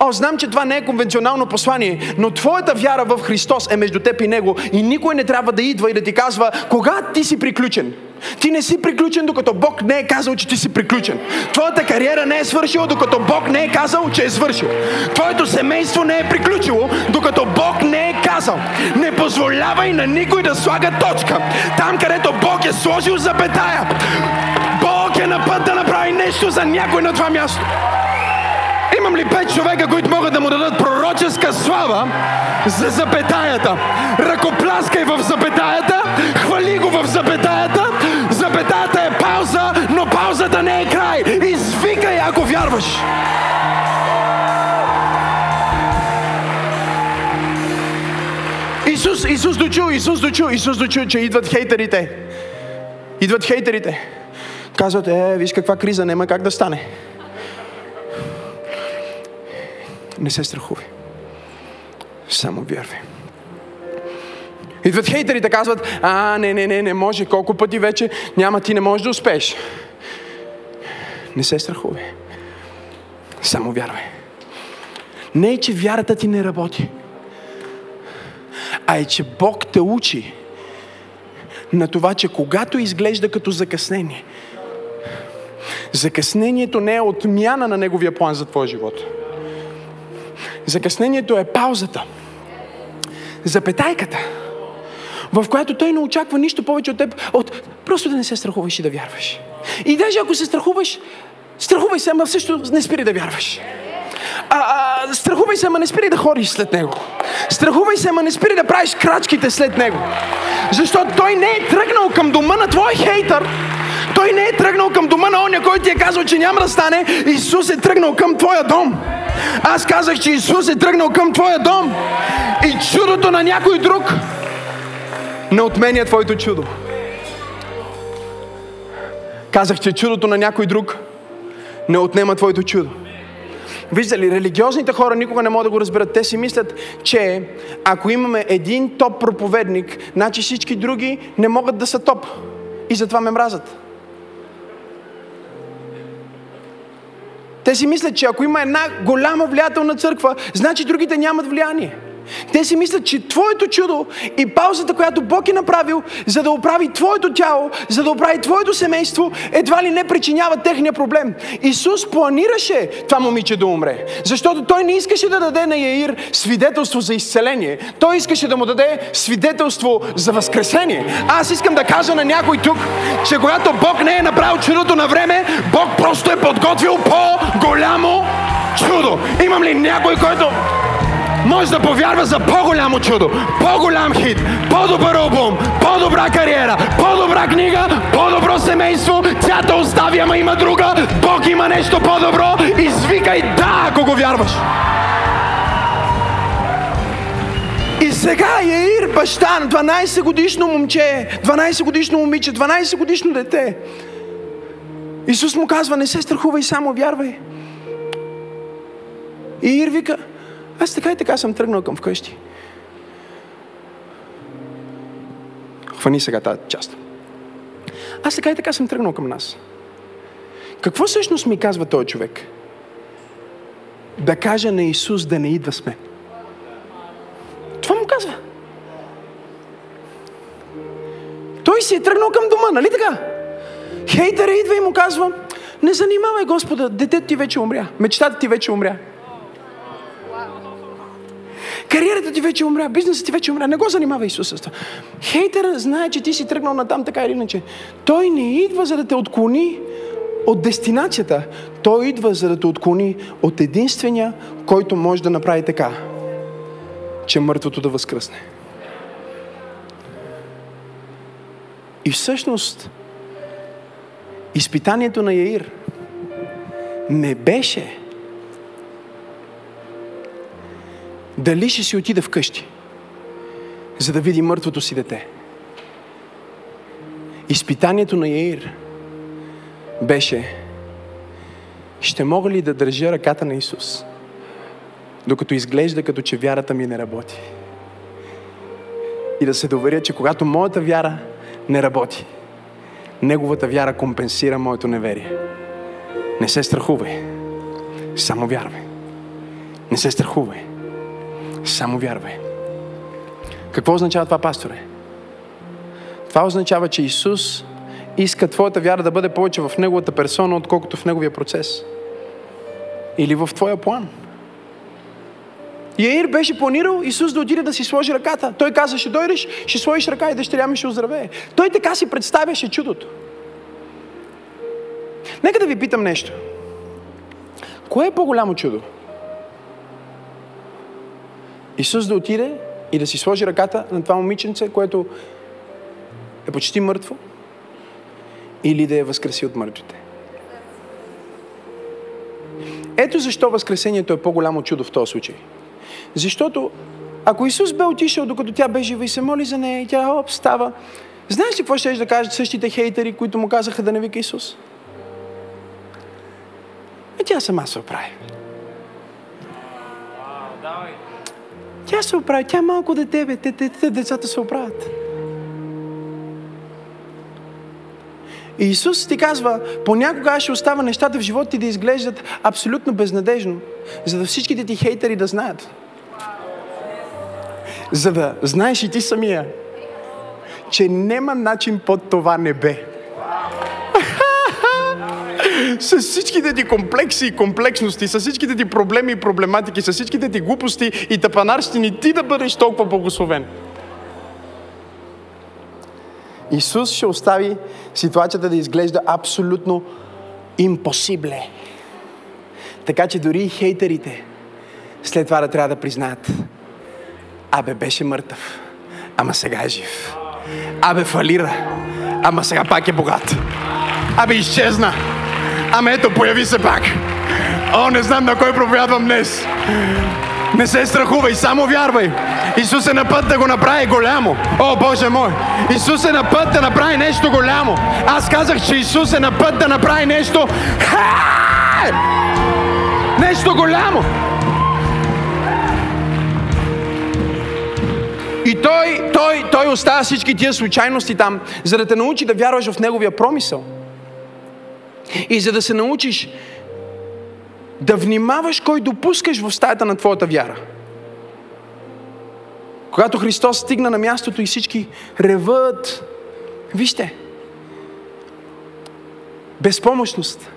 О, знам, че това не е конвенционално послание, но твоята вяра в Христос е между теб и Него и никой не трябва да идва и да ти казва, кога ти си приключен. Ти не си приключен, докато Бог не е казал, че ти си приключен. Твоята кариера не е свършила, докато Бог не е казал, че е свършил. Твоето семейство не е приключило, докато Бог не е казал. Не позволявай на никой да слага точка. Там, където Бог е сложил запетая. Бог е на път да направи нещо за някой на това място. Имам ли пет човека, които могат да му дадат пророческа слава за запетаята? Ръкопляскай в запетаята, хвали го в запетаята. Запетаята е пауза, но паузата не е край. Извикай, ако вярваш. Исус, Исус дочу, Исус дочу, Исус дочу, че идват хейтерите. Идват хейтерите. Казват, е, виж каква криза, няма как да стане. Не се страхувай. Само вярвай. Идват хейтерите, казват, а, не, не, не, не може, колко пъти вече няма, ти не можеш да успееш. Не се страхувай. Само вярвай. Не е, че вярата ти не работи, а е, че Бог те учи на това, че когато изглежда като закъснение, закъснението не е отмяна на Неговия план за твоя живот. Закъснението е паузата. Запетайката, в която той не очаква нищо повече от теб, от просто да не се страхуваш и да вярваш. И даже ако се страхуваш, страхувай се, ама също не спири да вярваш. а, а, страхувай се, ама не спирай да ходиш след него. Страхувай се, ама не спирай да правиш крачките след него. Защото той не е тръгнал към дома на твой хейтър, той не е тръгнал към дома на оня, който ти е казал, че няма да стане. Исус е тръгнал към твоя дом. Аз казах, че Исус е тръгнал към твоя дом. И чудото на някой друг не отменя твоето чудо. Казах, че чудото на някой друг не отнема твоето чудо. Вижда ли, религиозните хора никога не могат да го разберат. Те си мислят, че ако имаме един топ проповедник, значи всички други не могат да са топ. И затова ме мразят. Те си мислят, че ако има една голяма влиятелна църква, значи другите нямат влияние. Те си мислят, че твоето чудо и паузата, която Бог е направил, за да оправи твоето тяло, за да оправи твоето семейство, едва ли не причинява техния проблем. Исус планираше това момиче да умре, защото той не искаше да даде на Яир свидетелство за изцеление. Той искаше да му даде свидетелство за възкресение. Аз искам да кажа на някой тук, че когато Бог не е направил чудото на време, Бог просто е подготвил по-голямо чудо. Имам ли някой, който може да повярва за по-голямо чудо, по-голям хит, по-добър албум, по-добра кариера, по-добра книга, по-добро семейство. Тя те остави, ама има друга. Бог има нещо по-добро. Извикай да, ако го вярваш. И сега Яир, баща на 12 годишно момче, 12 годишно момиче, 12 годишно дете. Исус му казва, не се страхувай, само вярвай. И Ир вика, аз така и така съм тръгнал към вкъщи. Хвани сега тази част. Аз така и така съм тръгнал към нас. Какво всъщност ми казва този човек? Да кажа на Исус да не идва с мен. Това му казва. Той си е тръгнал към дома, нали така? Хейтера идва и му казва, не занимавай Господа, детето ти вече умря, мечтата ти вече умря. Кариерата ти вече умря, бизнесът ти вече умря. Не го занимава Исус с това. Хейтера знае, че ти си тръгнал на там така или иначе. Той не идва за да те отклони от дестинацията. Той идва за да те отклони от единствения, който може да направи така, че мъртвото да възкръсне. И всъщност, изпитанието на Яир не беше дали ще си отида вкъщи, за да види мъртвото си дете. Изпитанието на Яир беше ще мога ли да държа ръката на Исус, докато изглежда като че вярата ми не работи. И да се доверя, че когато моята вяра не работи, Неговата вяра компенсира моето неверие. Не се страхувай. Само вярвай. Не се страхувай. Само вярвай. Какво означава това, пасторе? Това означава, че Исус иска твоята вяра да бъде повече в Неговата персона, отколкото в Неговия процес. Или в твоя план. Яир беше планирал Исус да отиде да си сложи ръката. Той каза, ще дойдеш, ще сложиш ръка и дъщеря ми ще оздравее. Той така си представяше чудото. Нека да ви питам нещо. Кое е по-голямо чудо? Исус да отиде и да си сложи ръката на това момиченце, което е почти мъртво, или да я възкреси от мъртвите. Ето защо Възкресението е по-голямо чудо в този случай. Защото ако Исус бе отишъл, докато тя бе жива и се моли за нея, и тя оп, става, знаеш ли какво ще да кажат същите хейтери, които му казаха да не вика Исус? И тя сама се оправи. Тя се оправи, тя малко дете, бе, те, те, те, децата се оправят. И Исус ти казва, понякога ще остава нещата в живота ти да изглеждат абсолютно безнадежно, за да всичките ти хейтери да знаят. За да знаеш и ти самия, че няма начин под това небе с всичките ти комплекси и комплексности, с всичките ти проблеми и проблематики, с всичките ти глупости и тъпанарщини, ти да бъдеш толкова благословен. Исус ще остави ситуацията да изглежда абсолютно импосибле. Така че дори и хейтерите след това да трябва да признаят. Абе, беше мъртъв, ама сега е жив. Абе, фалира, ама сега пак е богат. Абе, изчезна, ама ето, появи се пак. О, не знам на кой проповядвам днес. Не се страхувай, само вярвай. Исус е на път да го направи голямо. О, Боже мой! Исус е на път да направи нещо голямо. Аз казах, че Исус е на път да направи нещо... Ха! Нещо голямо! И той, той, той оставя всички тия случайности там, за да те научи да вярваш в Неговия промисъл. И за да се научиш да внимаваш кой допускаш в стаята на твоята вяра. Когато Христос стигна на мястото и всички реват, вижте, безпомощност,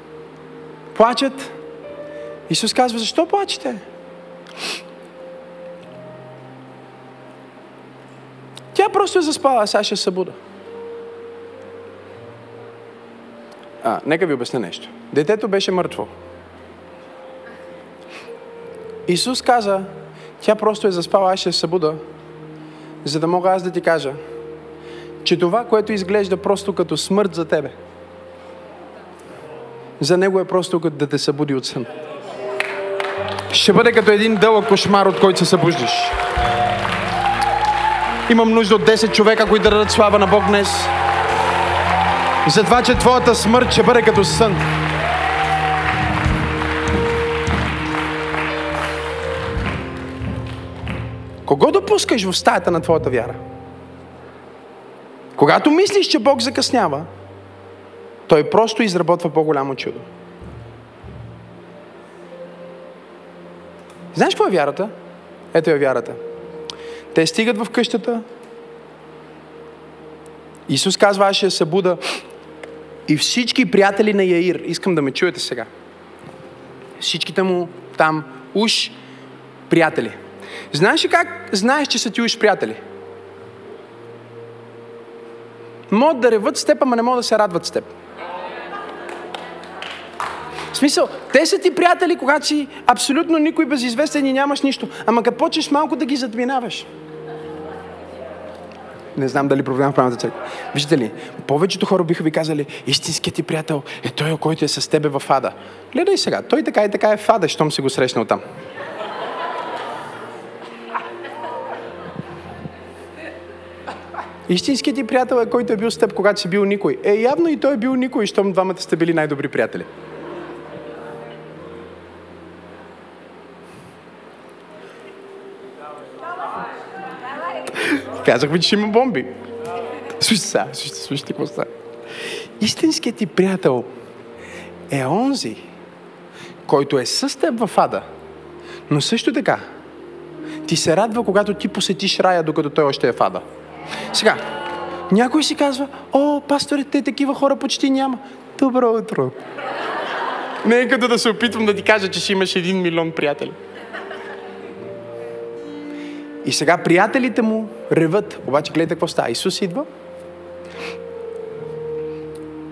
плачат, Исус казва, защо плачете? Тя просто е заспала, сега ще събуда. А, нека ви обясня нещо. Детето беше мъртво. Исус каза, тя просто е заспала, аз ще се събуда, за да мога аз да ти кажа, че това, което изглежда просто като смърт за тебе, за него е просто като да те събуди от сън. Ще бъде като един дълъг кошмар, от който се събуждаш. Имам нужда от 10 човека, които да дадат слава на Бог днес. За това, че твоята смърт ще бъде като сън. Кого допускаш в стаята на твоята вяра? Когато мислиш, че Бог закъснява, Той просто изработва по-голямо чудо. Знаеш какво е вярата? Ето е вярата. Те стигат в къщата. Исус казва, аз ще събуда. И всички приятели на Яир, искам да ме чуете сега. Всичките му там уж приятели. Знаеш ли как знаеш, че са ти уж приятели? Могат да реват с теб, ама не могат да се радват с теб. В смисъл, те са ти приятели, когато си абсолютно никой безизвестен и нямаш нищо. Ама като почнеш малко да ги задминаваш. Не знам дали проблема в правилната църква. Виждате ли, повечето хора биха ви казали, истинският ти приятел е той, който е с тебе в ада. Гледай сега, той така и така е в ада, щом се го срещнал там. Истинският ти приятел е който е бил с теб, когато си бил никой. Е, явно и той е бил никой, щом двамата сте били най-добри приятели. Казах ви, че ще има бомби. Слушайте сега, слушайте, слушайте какво става. Истинският ти приятел е онзи, който е с теб в ада, но също така ти се радва, когато ти посетиш рая, докато той още е в ада. Сега, някой си казва, о, пасторе, те такива хора почти няма. Добро утро. Не е като да се опитвам да ти кажа, че си имаш един милион приятели. И сега приятелите му реват. Обаче гледайте какво става. Исус идва.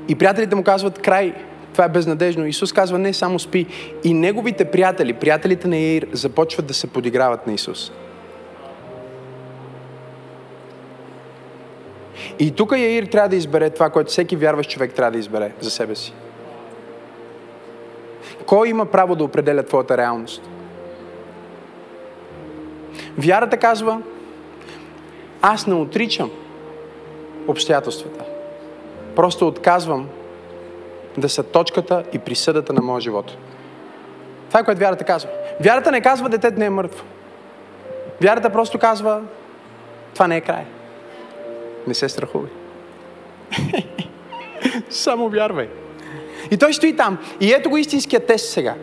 И приятелите му казват, край, това е безнадежно. Исус казва, не, само спи. И неговите приятели, приятелите на Яир, започват да се подиграват на Исус. И тук Яир трябва да избере това, което всеки вярващ човек трябва да избере за себе си. Кой има право да определя твоята реалност? Вярата казва, аз не отричам обстоятелствата. Просто отказвам да са точката и присъдата на моя живот. Това е което вярата казва. Вярата не казва, детето не е мъртво. Вярата просто казва, това не е край. Не се страхувай. Само вярвай. И той стои там. И ето го истинския тест сега.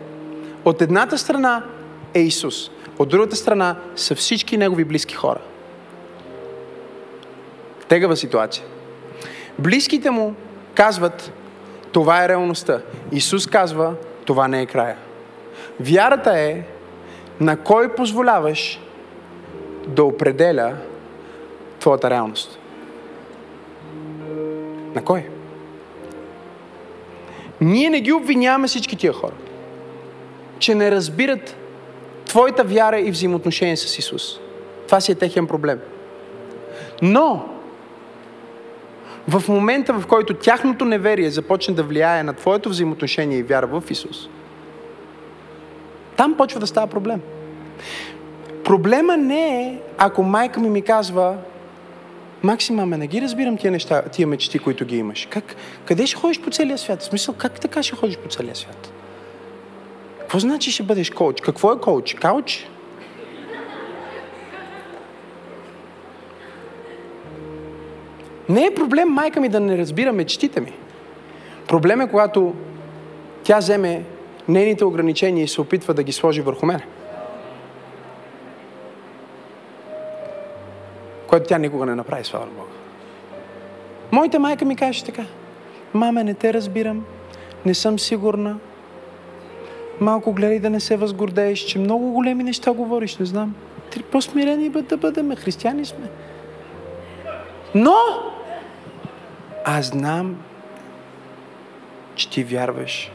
От едната страна е Исус. От другата страна са всички негови близки хора. Тегава ситуация. Близките му казват, това е реалността. Исус казва, това не е края. Вярата е на кой позволяваш да определя твоята реалност. На кой? Ние не ги обвиняваме всички тия хора, че не разбират твоята вяра и взаимоотношение с Исус. Това си е техен проблем. Но, в момента, в който тяхното неверие започне да влияе на твоето взаимоотношение и вяра в Исус, там почва да става проблем. Проблема не е, ако майка ми ми казва, Макси, маме, не ги разбирам тия неща, тия мечти, които ги имаш. Как, къде ще ходиш по целия свят? В смисъл, как така ще ходиш по целия свят? Какво значи ще бъдеш коуч? Какво е коуч? Кауч? Не е проблем майка ми да не разбира мечтите ми. Проблем е когато тя вземе нейните ограничения и се опитва да ги сложи върху мен. Което тя никога не направи, слава Бога. Моята майка ми каже така. Маме, не те разбирам. Не съм сигурна. Малко гледай да не се възгордееш, че много големи неща говориш, не знам. Ти по-смирени да бъдем, християни сме. Но аз знам, че ти вярваш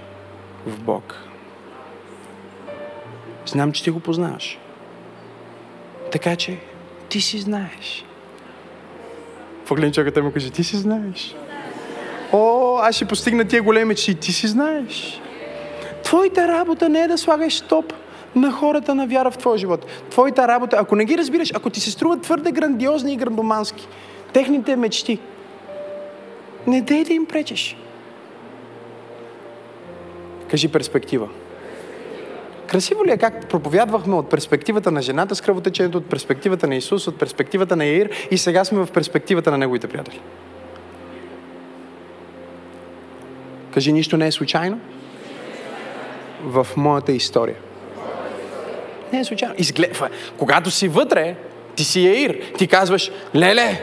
в Бог. Знам, че ти го познаваш. Така че ти си знаеш. Погледни човекът му каже, ти си знаеш. О, аз ще постигна тия големи че ти си знаеш. Твоята работа не е да слагаш стоп на хората на вяра в твоя живот. Твоята работа, ако не ги разбираш, ако ти се струват твърде грандиозни и грандомански, техните мечти, не дей да им пречеш. Кажи перспектива. Красиво ли е как проповядвахме от перспективата на жената с кръвотечението, от перспективата на Исус, от перспективата на Яир и сега сме в перспективата на неговите приятели? Кажи, нищо не е случайно в моята история. Не е случайно. Изгледва. Когато си вътре, ти си Яир. Ти казваш, леле,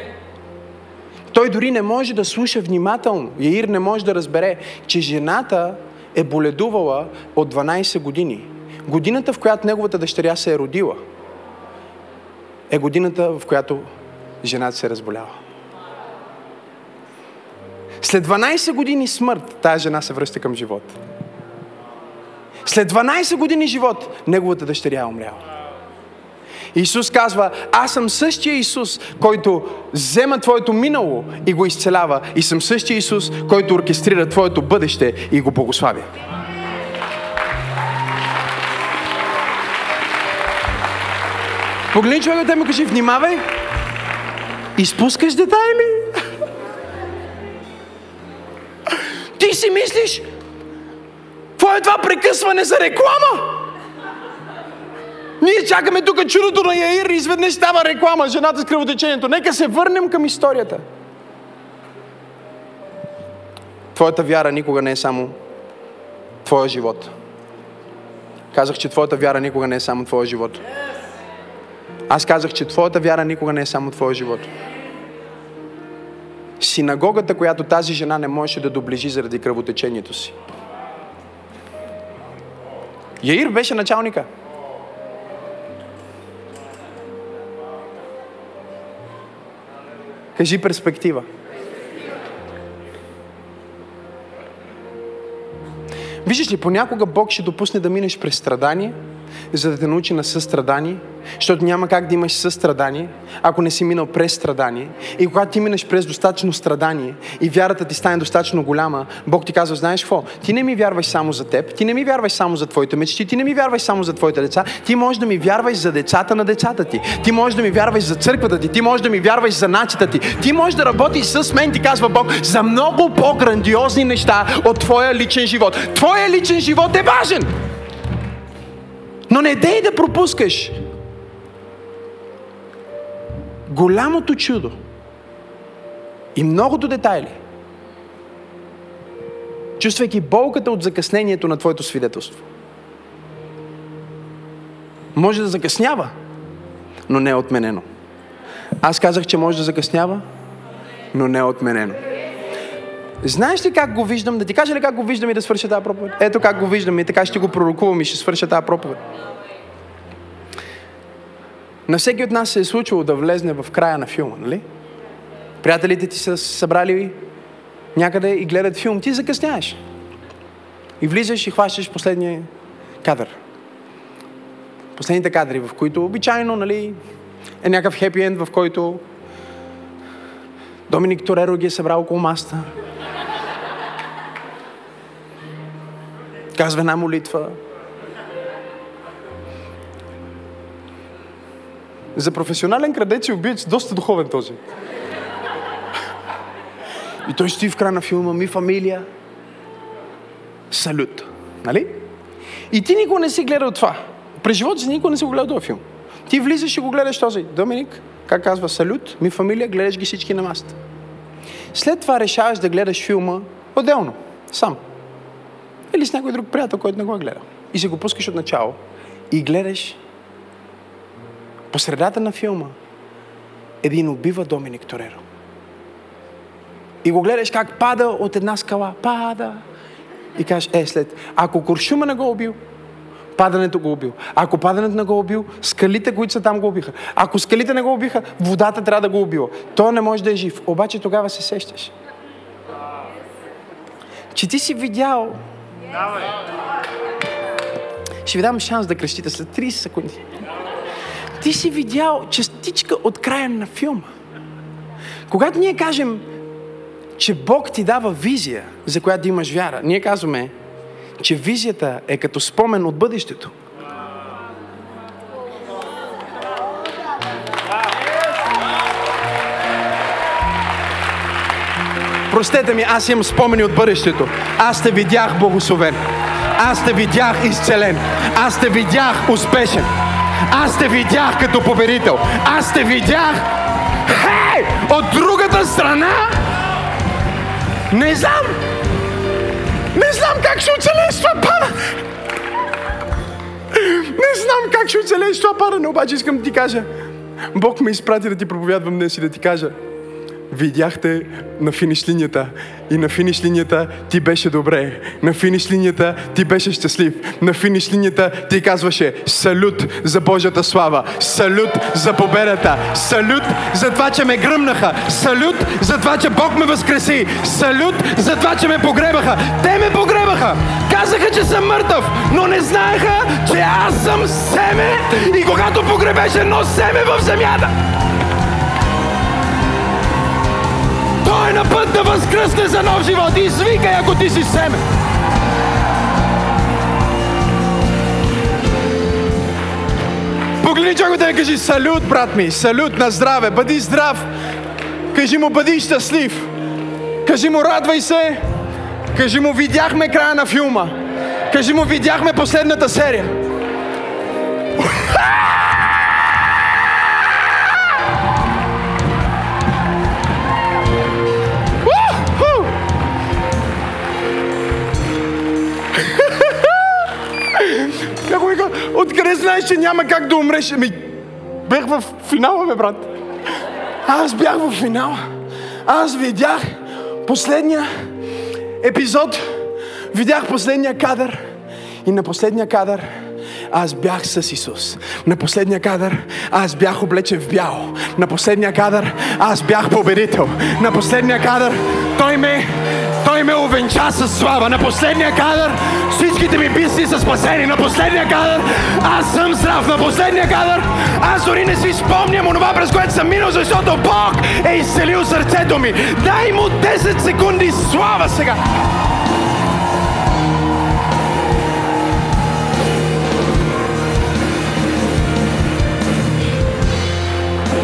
той дори не може да слуша внимателно. Яир не може да разбере, че жената е боледувала от 12 години. Годината, в която неговата дъщеря се е родила, е годината, в която жената се е разболява. След 12 години смърт, тази жена се връща към живота. След 12 години живот, неговата дъщеря е умряла. Исус казва, аз съм същия Исус, който взема твоето минало и го изцелява. И съм същия Исус, който оркестрира твоето бъдеще и го благославя. Погледни човека да му кажи, внимавай, изпускаш детайли. Ти си мислиш, какво е това прекъсване за реклама? Ние чакаме тук чудото на Яир и изведнъж става реклама, жената с кръвотечението. Нека се върнем към историята. Твоята вяра никога не е само твоя живот. Казах, че твоята вяра никога не е само твоя живот. Аз казах, че твоята вяра никога не е само твоя живот. Синагогата, която тази жена не можеше да доближи заради кръвотечението си. Яир беше началника. Кажи перспектива. Виждаш ли, понякога Бог ще допусне да минеш през страдание, за да те научи на състрадание, защото няма как да имаш състрадание, ако не си минал през страдание. И когато ти минеш през достатъчно страдание и вярата ти стане достатъчно голяма, Бог ти казва, знаеш какво? Ти не ми вярваш само за теб, ти не ми вярваш само за твоите мечти, ти не ми вярваш само за твоите деца, ти можеш да ми вярваш за децата на децата ти, ти можеш да ми вярваш за църквата ти, ти можеш да ми вярваш за начата ти, ти можеш да работиш с мен, ти казва Бог, за много по-грандиозни неща от твоя личен живот. Твоя личен живот е важен! Но не дей да пропускаш голямото чудо и многото детайли, чувствайки болката от закъснението на твоето свидетелство. Може да закъснява, но не е отменено. Аз казах, че може да закъснява, но не е отменено. Знаеш ли как го виждам? Да ти кажа ли как го виждам и да свърша тази проповед? Ето как го виждам и така ще го пророкувам и ще свърша тази проповед. На всеки от нас се е случило да влезне в края на филма, нали? Приятелите ти са събрали някъде и гледат филм, ти закъсняеш. И влизаш и хващаш последния кадър. последните кадри, в които обичайно, нали, е някакъв хепи енд, в който Доминик Тореро ги е събрал около маста. Казва една молитва. За професионален крадец и убиец доста духовен този. И той стои в края на филма, ми фамилия. Салют. Нали? И ти никога не си гледал това. През живота си никога не си го гледал този филм. Ти влизаш и го гледаш този. Доминик, как казва, салют, ми фамилия, гледаш ги всички на масата. След това решаваш да гледаш филма отделно, сам. Или с някой друг приятел, който не го е гледал. И се го пускаш от начало. И гледаш по средата на филма един убива Доминик Тореро. И го гледаш как пада от една скала. Пада. И кажеш, е, след, ако куршума не го убил, падането го убил. Ако падането не го убил, скалите, които са там, го убиха. Ако скалите не го убиха, водата трябва да го убила. То не може да е жив. Обаче тогава се сещаш. Че ти си видял. Ще ви дам шанс да крещите след 30 секунди. Ти си видял частичка от края на филма. Когато ние кажем, че Бог ти дава визия, за която имаш вяра. Ние казваме, че визията е като спомен от бъдещето. Простете ми, аз имам спомени от бъдещето. Аз те видях благословен. Аз те видях изцелен. Аз те видях успешен. Аз те видях като победител. Аз те видях хей, от другата страна не знам! Не знам как ще оцелееш това падане! Не знам как ще оцелееш това падане, обаче искам да ти кажа. Бог ме изпрати да ти проповядвам днес и да ти кажа видяхте на финиш линията и на финиш линията ти беше добре. На финиш линията ти беше щастлив. На финиш линията ти казваше салют за Божията слава. Салют за победата. Салют за това, че ме гръмнаха. Салют за това, че Бог ме възкреси. Салют за това, че ме погребаха. Те ме погребаха. Казаха, че съм мъртъв, но не знаеха, че аз съм семе и когато погребеш едно семе в земята, на път да възкръсне за нов живот. Извикай, ако ти си семе. Погледни човекът да кажи салют, брат ми, салют на здраве, бъди здрав. Кажи му, бъди щастлив. Кажи му, радвай се. Кажи му, видяхме края на филма. Кажи му, видяхме последната серия. Вика, откъде знаеш, че няма как да умреш? Ами, бях в финала, бе, брат. Аз бях в финала. Аз видях последния епизод, видях последния кадър и на последния кадър аз бях с Исус. На последния кадър аз бях облечен в бяло. На последния кадър аз бях победител. На последния кадър той ме той ме увенча с слава. На последния кадър всичките ми биси са спасени. На последния кадър аз съм здрав. На последния кадър аз дори не си спомням онова, през което съм минал, защото Бог е изцелил сърцето ми. Дай му 10 секунди слава сега.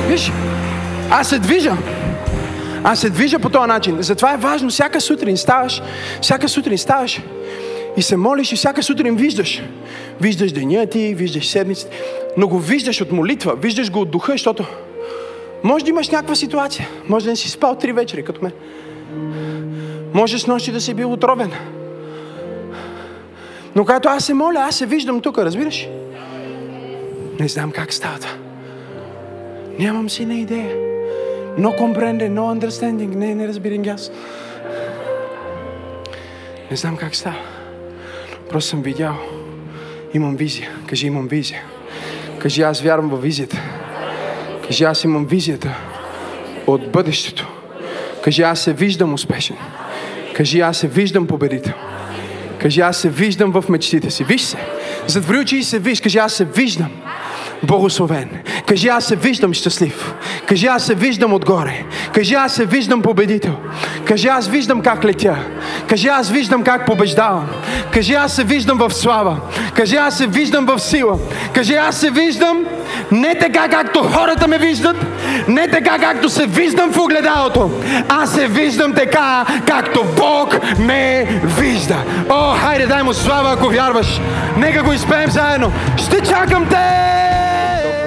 Виж, аз се движа. Аз се движа по този начин. Затова е важно. Всяка сутрин ставаш, всяка сутрин ставаш и се молиш и всяка сутрин виждаш. Виждаш деня ти, виждаш седмицата, но го виждаш от молитва, виждаш го от духа, защото може да имаш някаква ситуация. Може да не си спал три вечери, като мен. Може с нощи да си бил отровен. Но когато аз се моля, аз се виждам тук, разбираш? Не знам как става. Нямам си на идея. No comprende, no understanding. Не, не разбирам аз. Не знам как става. Просто съм видял. Имам визия. Кажи, имам визия. Кажи, аз вярвам във визията. Кажи, аз имам визията от бъдещето. Кажи, аз се виждам успешен. Кажи, аз се виждам победител. Кажи, аз се виждам в мечтите си. Виж се. Затвори очи и се виж. Кажи, аз се виждам благословен. Кажи, аз се виждам щастлив. Кажи, аз се виждам отгоре. Кажи, аз се виждам победител. Кажи, аз виждам как летя. Кажи, аз виждам как побеждавам. Кажи, аз се виждам в слава. Кажи, аз се виждам в сила. Кажи, аз се виждам не така както хората ме виждат, не така както се виждам в огледалото. Аз се виждам така, както Бог ме вижда. О, хайде, дай му слава, ако вярваш. Нека го изпеем заедно. Ще чакам те!